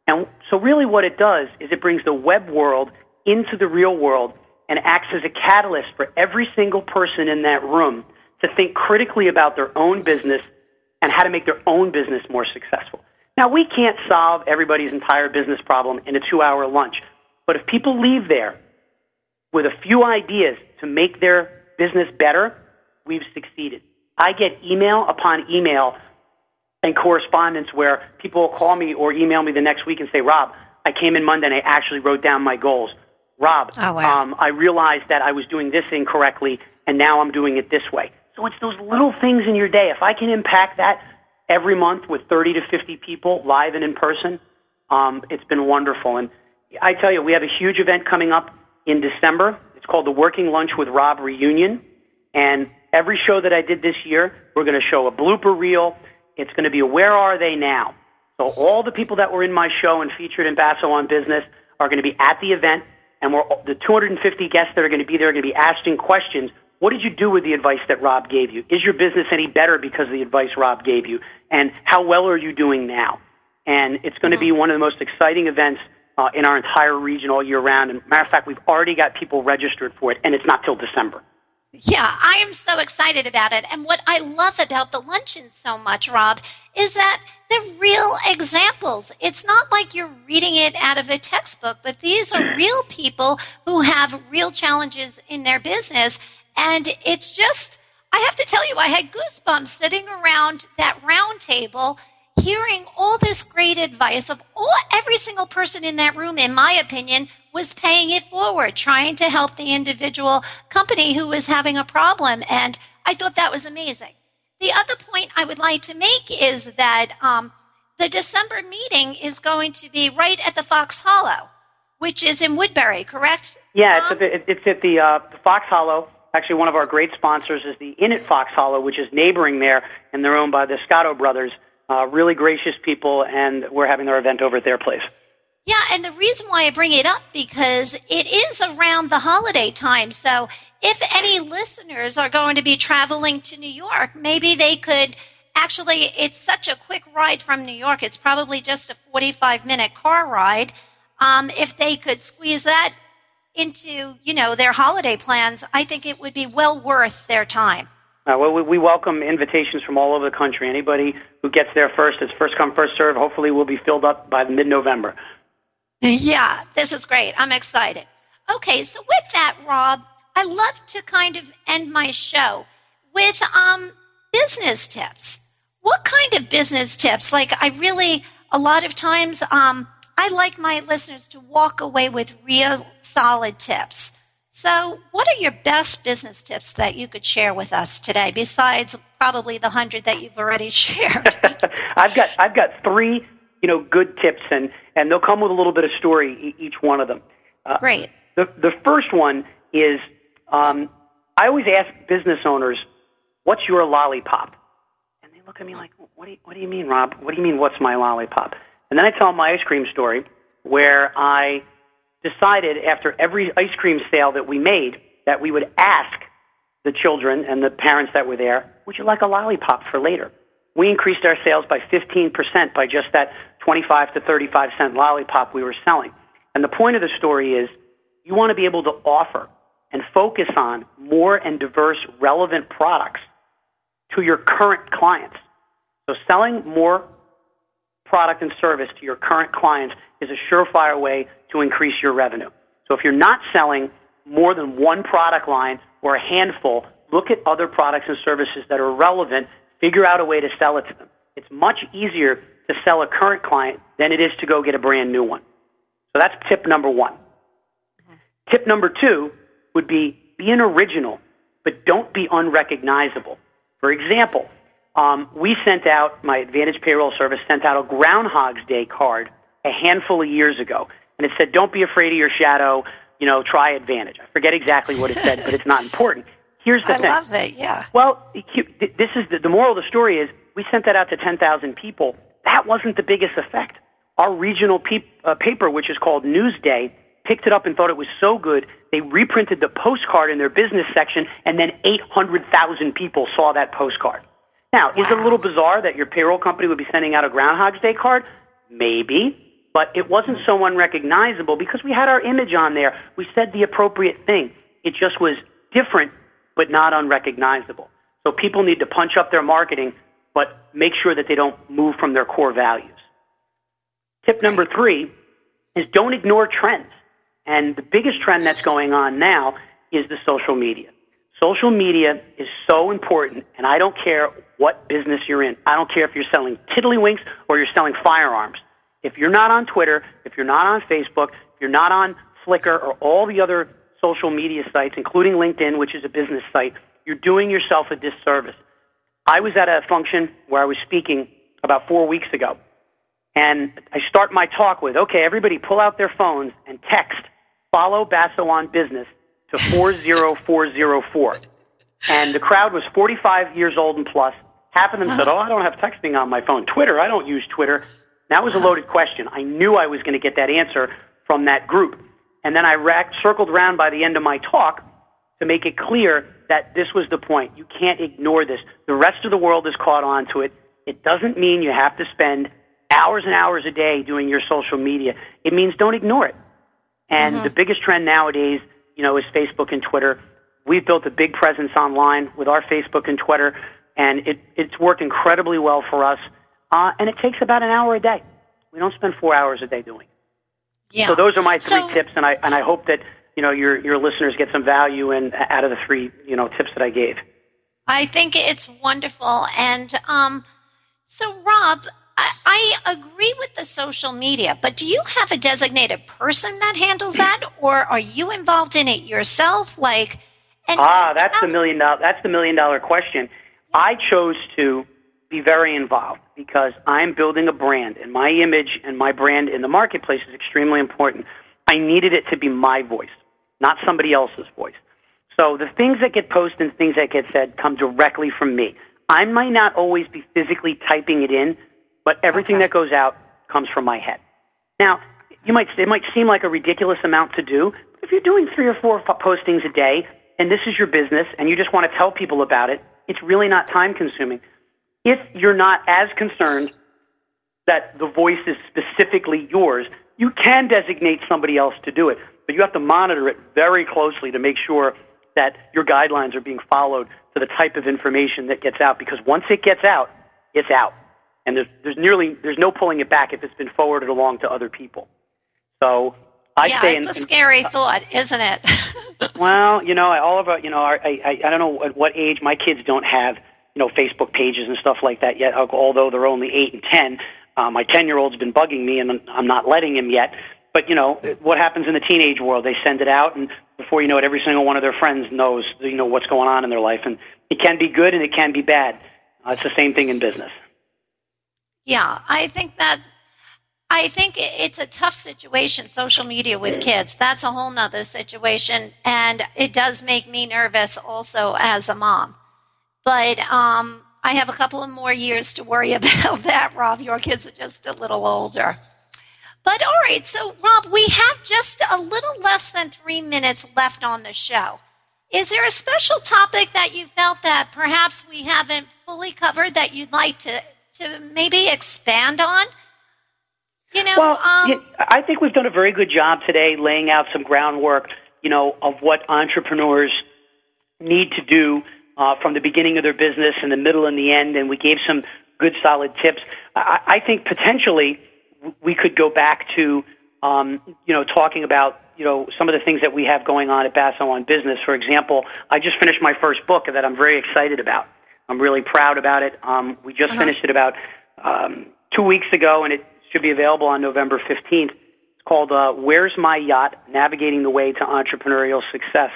And so, really, what it does is it brings the web world into the real world and acts as a catalyst for every single person in that room to think critically about their own business and how to make their own business more successful. Now, we can't solve everybody's entire business problem in a two hour lunch, but if people leave there with a few ideas to make their business better, we've succeeded. I get email upon email and correspondence where people will call me or email me the next week and say, Rob, I came in Monday and I actually wrote down my goals. Rob, oh, wow. um, I realized that I was doing this incorrectly and now I'm doing it this way. So it's those little things in your day. If I can impact that every month with 30 to 50 people live and in person, um, it's been wonderful. And I tell you, we have a huge event coming up in December. It's called the Working Lunch with Rob Reunion. And every show that I did this year, we're going to show a blooper reel. It's going to be Where Are They Now? So all the people that were in my show and featured in Basso on Business are going to be at the event, and we're, the 250 guests that are going to be there are going to be asking questions. What did you do with the advice that Rob gave you? Is your business any better because of the advice Rob gave you? And how well are you doing now? And it's going to be one of the most exciting events uh, in our entire region all year round. And matter of fact, we've already got people registered for it, and it's not till December. Yeah, I am so excited about it. And what I love about the luncheon so much, Rob, is that they're real examples. It's not like you're reading it out of a textbook, but these are real people who have real challenges in their business. And it's just, I have to tell you, I had goosebumps sitting around that round table hearing all this great advice of all every single person in that room in my opinion was paying it forward, trying to help the individual company who was having a problem. And I thought that was amazing. The other point I would like to make is that um, the December meeting is going to be right at the Fox Hollow, which is in Woodbury, correct? Yeah, it's at the, it's at the, uh, the Fox Hollow. Actually, one of our great sponsors is the Inn at Fox Hollow, which is neighboring there, and they're owned by the Scotto brothers. Uh, really gracious people, and we're having our event over at their place. Yeah, and the reason why I bring it up because it is around the holiday time. So if any listeners are going to be traveling to New York, maybe they could actually it's such a quick ride from New York. It's probably just a 45 minute car ride. Um, if they could squeeze that into, you know, their holiday plans, I think it would be well worth their time. Uh, well, we, we welcome invitations from all over the country. Anybody who gets there first, it's first come, first serve. Hopefully, we'll be filled up by mid November. [LAUGHS] Yeah, this is great. I'm excited. Okay, so with that, Rob, I love to kind of end my show with um, business tips. What kind of business tips? Like, I really, a lot of times, um, I like my listeners to walk away with real solid tips. So, what are your best business tips that you could share with us today, besides probably the hundred that you've already [LAUGHS] shared? [LAUGHS] I've got I've got three you know, good tips, and and they'll come with a little bit of story each one of them. Uh, Great. The the first one is um, I always ask business owners, "What's your lollipop?" And they look at me like, "What do you, what do you mean, Rob? What do you mean, what's my lollipop?" And then I tell them my ice cream story where I decided after every ice cream sale that we made that we would ask the children and the parents that were there, would you like a lollipop for later? We increased our sales by 15% by just that 25 to 35 cent lollipop we were selling. And the point of the story is you want to be able to offer and focus on more and diverse, relevant products to your current clients. So selling more product and service to your current clients is a surefire way to increase your revenue. So if you're not selling more than one product line or a handful, look at other products and services that are relevant, figure out a way to sell it to them. It's much easier to sell a current client than it is to go get a brand new one. So that's tip number one. Tip number two would be be an original, but don't be unrecognizable. For example, um, we sent out, my Advantage Payroll Service sent out a Groundhog's Day card a handful of years ago. And it said, don't be afraid of your shadow, you know, try Advantage. I forget exactly what it said, but it's not important. Here's the I thing. love it. Yeah. Well, this is the, the moral of the story is we sent that out to 10,000 people. That wasn't the biggest effect. Our regional pe- uh, paper, which is called Newsday, picked it up and thought it was so good they reprinted the postcard in their business section, and then 800,000 people saw that postcard. Now, is it a little bizarre that your payroll company would be sending out a Groundhog's Day card? Maybe, but it wasn't so unrecognizable because we had our image on there. We said the appropriate thing. It just was different, but not unrecognizable. So people need to punch up their marketing, but make sure that they don't move from their core values. Tip number three is don't ignore trends. And the biggest trend that's going on now is the social media. Social media is so important, and I don't care what business you're in. I don't care if you're selling tiddlywinks or you're selling firearms. If you're not on Twitter, if you're not on Facebook, if you're not on Flickr or all the other social media sites, including LinkedIn, which is a business site, you're doing yourself a disservice. I was at a function where I was speaking about four weeks ago, and I start my talk with, okay, everybody pull out their phones and text follow Basso on business to 40404. And the crowd was 45 years old and plus. Half of them said, oh, I don't have texting on my phone. Twitter, I don't use Twitter. That was a loaded question. I knew I was going to get that answer from that group. And then I racked, circled around by the end of my talk to make it clear that this was the point. You can't ignore this. The rest of the world is caught on to it. It doesn't mean you have to spend hours and hours a day doing your social media. It means don't ignore it. And Mm-hmm. the biggest trend nowadays, you know, is Facebook and Twitter. We've built a big presence online with our Facebook and Twitter, and it, it's worked incredibly well for us. Uh, and it takes about an hour a day. We don't spend four hours a day doing. it. Yeah. So those are my three So- tips, and I and I hope that you know your your listeners get some value in out of the three you know tips that I gave. I think it's wonderful. And um, so, Rob, I, I agree with the social media, but do you have a designated person that handles that, or are you involved in it yourself? Like, and Ah, that's the million dollar that's the million dollar question. I chose to be very involved because I'm building a brand and my image and my brand in the marketplace is extremely important. I needed it to be my voice, not somebody else's voice. So the things that get posted and things that get said come directly from me. I might not always be physically typing it in, but everything that goes out comes from my head. Now, you might it might seem like a ridiculous amount to do. But if you're doing three or four postings a day, and this is your business, and you just want to tell people about it, it's really not time consuming. If you're not as concerned that the voice is specifically yours, you can designate somebody else to do it, but you have to monitor it very closely to make sure that your guidelines are being followed for the type of information that gets out. Because once it gets out, it's out, and there's, there's nearly there's no pulling it back if it's been forwarded along to other people. So I yeah, say, it's in- a in- scary thought, isn't it? [LAUGHS] well, you know, all of our, you know, our, I, I, I don't know at what age my kids don't have, you know, Facebook pages and stuff like that yet. Although they're only eight and ten, uh, my ten-year-old's been bugging me, and I'm- I'm not letting him yet. But you know, what happens in the teenage world? They send it out, and before you know it, every single one of their friends knows, you know, what's going on in their life, and it can be good and it can be bad. Uh, it's the same thing in business. Yeah, I think that I think it's a tough situation, social media with kids. That's a whole nother situation. And it does make me nervous also as a mom. But um, I have a couple of more years to worry [LAUGHS] about that, Rob. Your kids are just a little older. But all right, so Rob, we have just a little less than three minutes left on the show. Is there a special topic that you felt that perhaps we haven't fully covered that you'd like to, to maybe expand on? You know, Well, um, I think we've done a very good job today laying out some groundwork, you know, of what entrepreneurs need to do uh, from the beginning of their business and the middle and the end, and we gave some good solid tips. I, I think potentially we could go back to, um, you know, talking about, you know, some of the things that we have going on at Basso on Business. For example, I just finished my first book that I'm very excited about. I'm really proud about it. Um, we just finished it about um, two weeks ago, and it should be available on November 15th. It's called uh, Where's My Yacht? Navigating the Way to Entrepreneurial Success.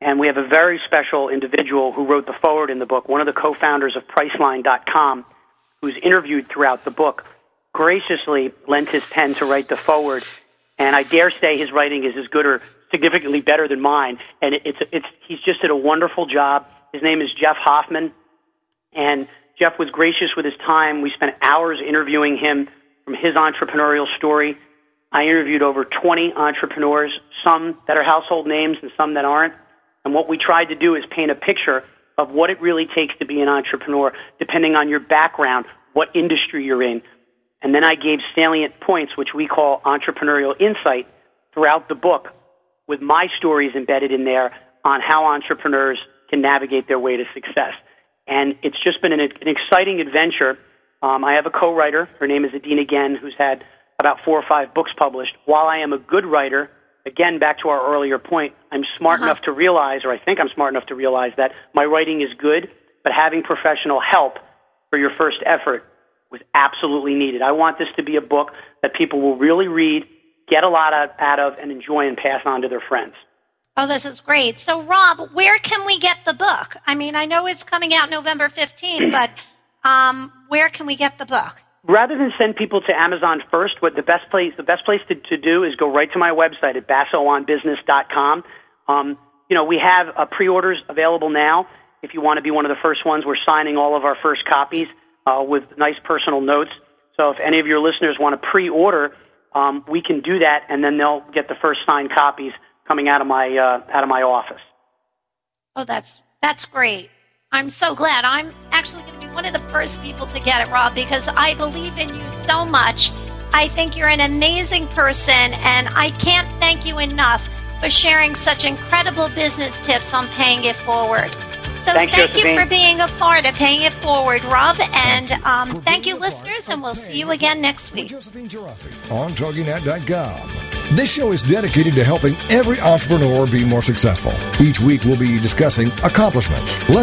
And we have a very special individual who wrote the forward in the book, one of the co-founders of Priceline.com, who's interviewed throughout the book, graciously lent his pen to write the forward. And I dare say his writing is as good or significantly better than mine. And it- it's, it's, he's just did a wonderful job. His name is Jeff Hoffman. And Jeff was gracious with his time. We spent hours interviewing him from his entrepreneurial story. I interviewed over 20 entrepreneurs, some that are household names and some that aren't. And what we tried to do is paint a picture of what it really takes to be an entrepreneur, depending on your background, what industry you're in. And then I gave salient points, which we call entrepreneurial insight, throughout the book, with my stories embedded in there on how entrepreneurs can navigate their way to success. And it's just been an, an exciting adventure. Um, I have a co-writer. Her name is Adina Genn, who's had about four or five books published. While I am a good writer, again, back to our earlier point, I'm smart enough to realize, or I think I'm smart enough to realize that my writing is good, but having professional help for your first effort was absolutely needed. I want this to be a book that people will really read, get a lot out out of, and enjoy and pass on to their friends. Oh, this is great. So, Rob, where can we get the book? I mean, I know it's coming out November 15th, [CLEARS THROAT] but um, where can we get the book? rather than send people to Amazon first, what the best place the best place to, to do is go right to my website at bassoonbusiness.com. Um, you know, we have uh, pre-orders available now. If you want to be one of the first ones, we're signing all of our first copies uh, with nice personal notes. So if any of your listeners want to pre-order, um, we can do that, and then they'll get the first signed copies coming out of my uh, out of my office. Oh, that's that's great. I'm so glad. I'm actually going to be one of the first people to get it, Rob, because I believe in you so much. I think you're an amazing person, and I can't thank you enough for sharing such incredible business tips on paying it forward. So Thanks, thank you for being a part of paying it forward, Rob, and um, thank you, listeners, and we'll see you again next week. Josephine Gerasi on TogiNet.com. This show is dedicated to helping every entrepreneur be more successful. Each week we'll be discussing accomplishments,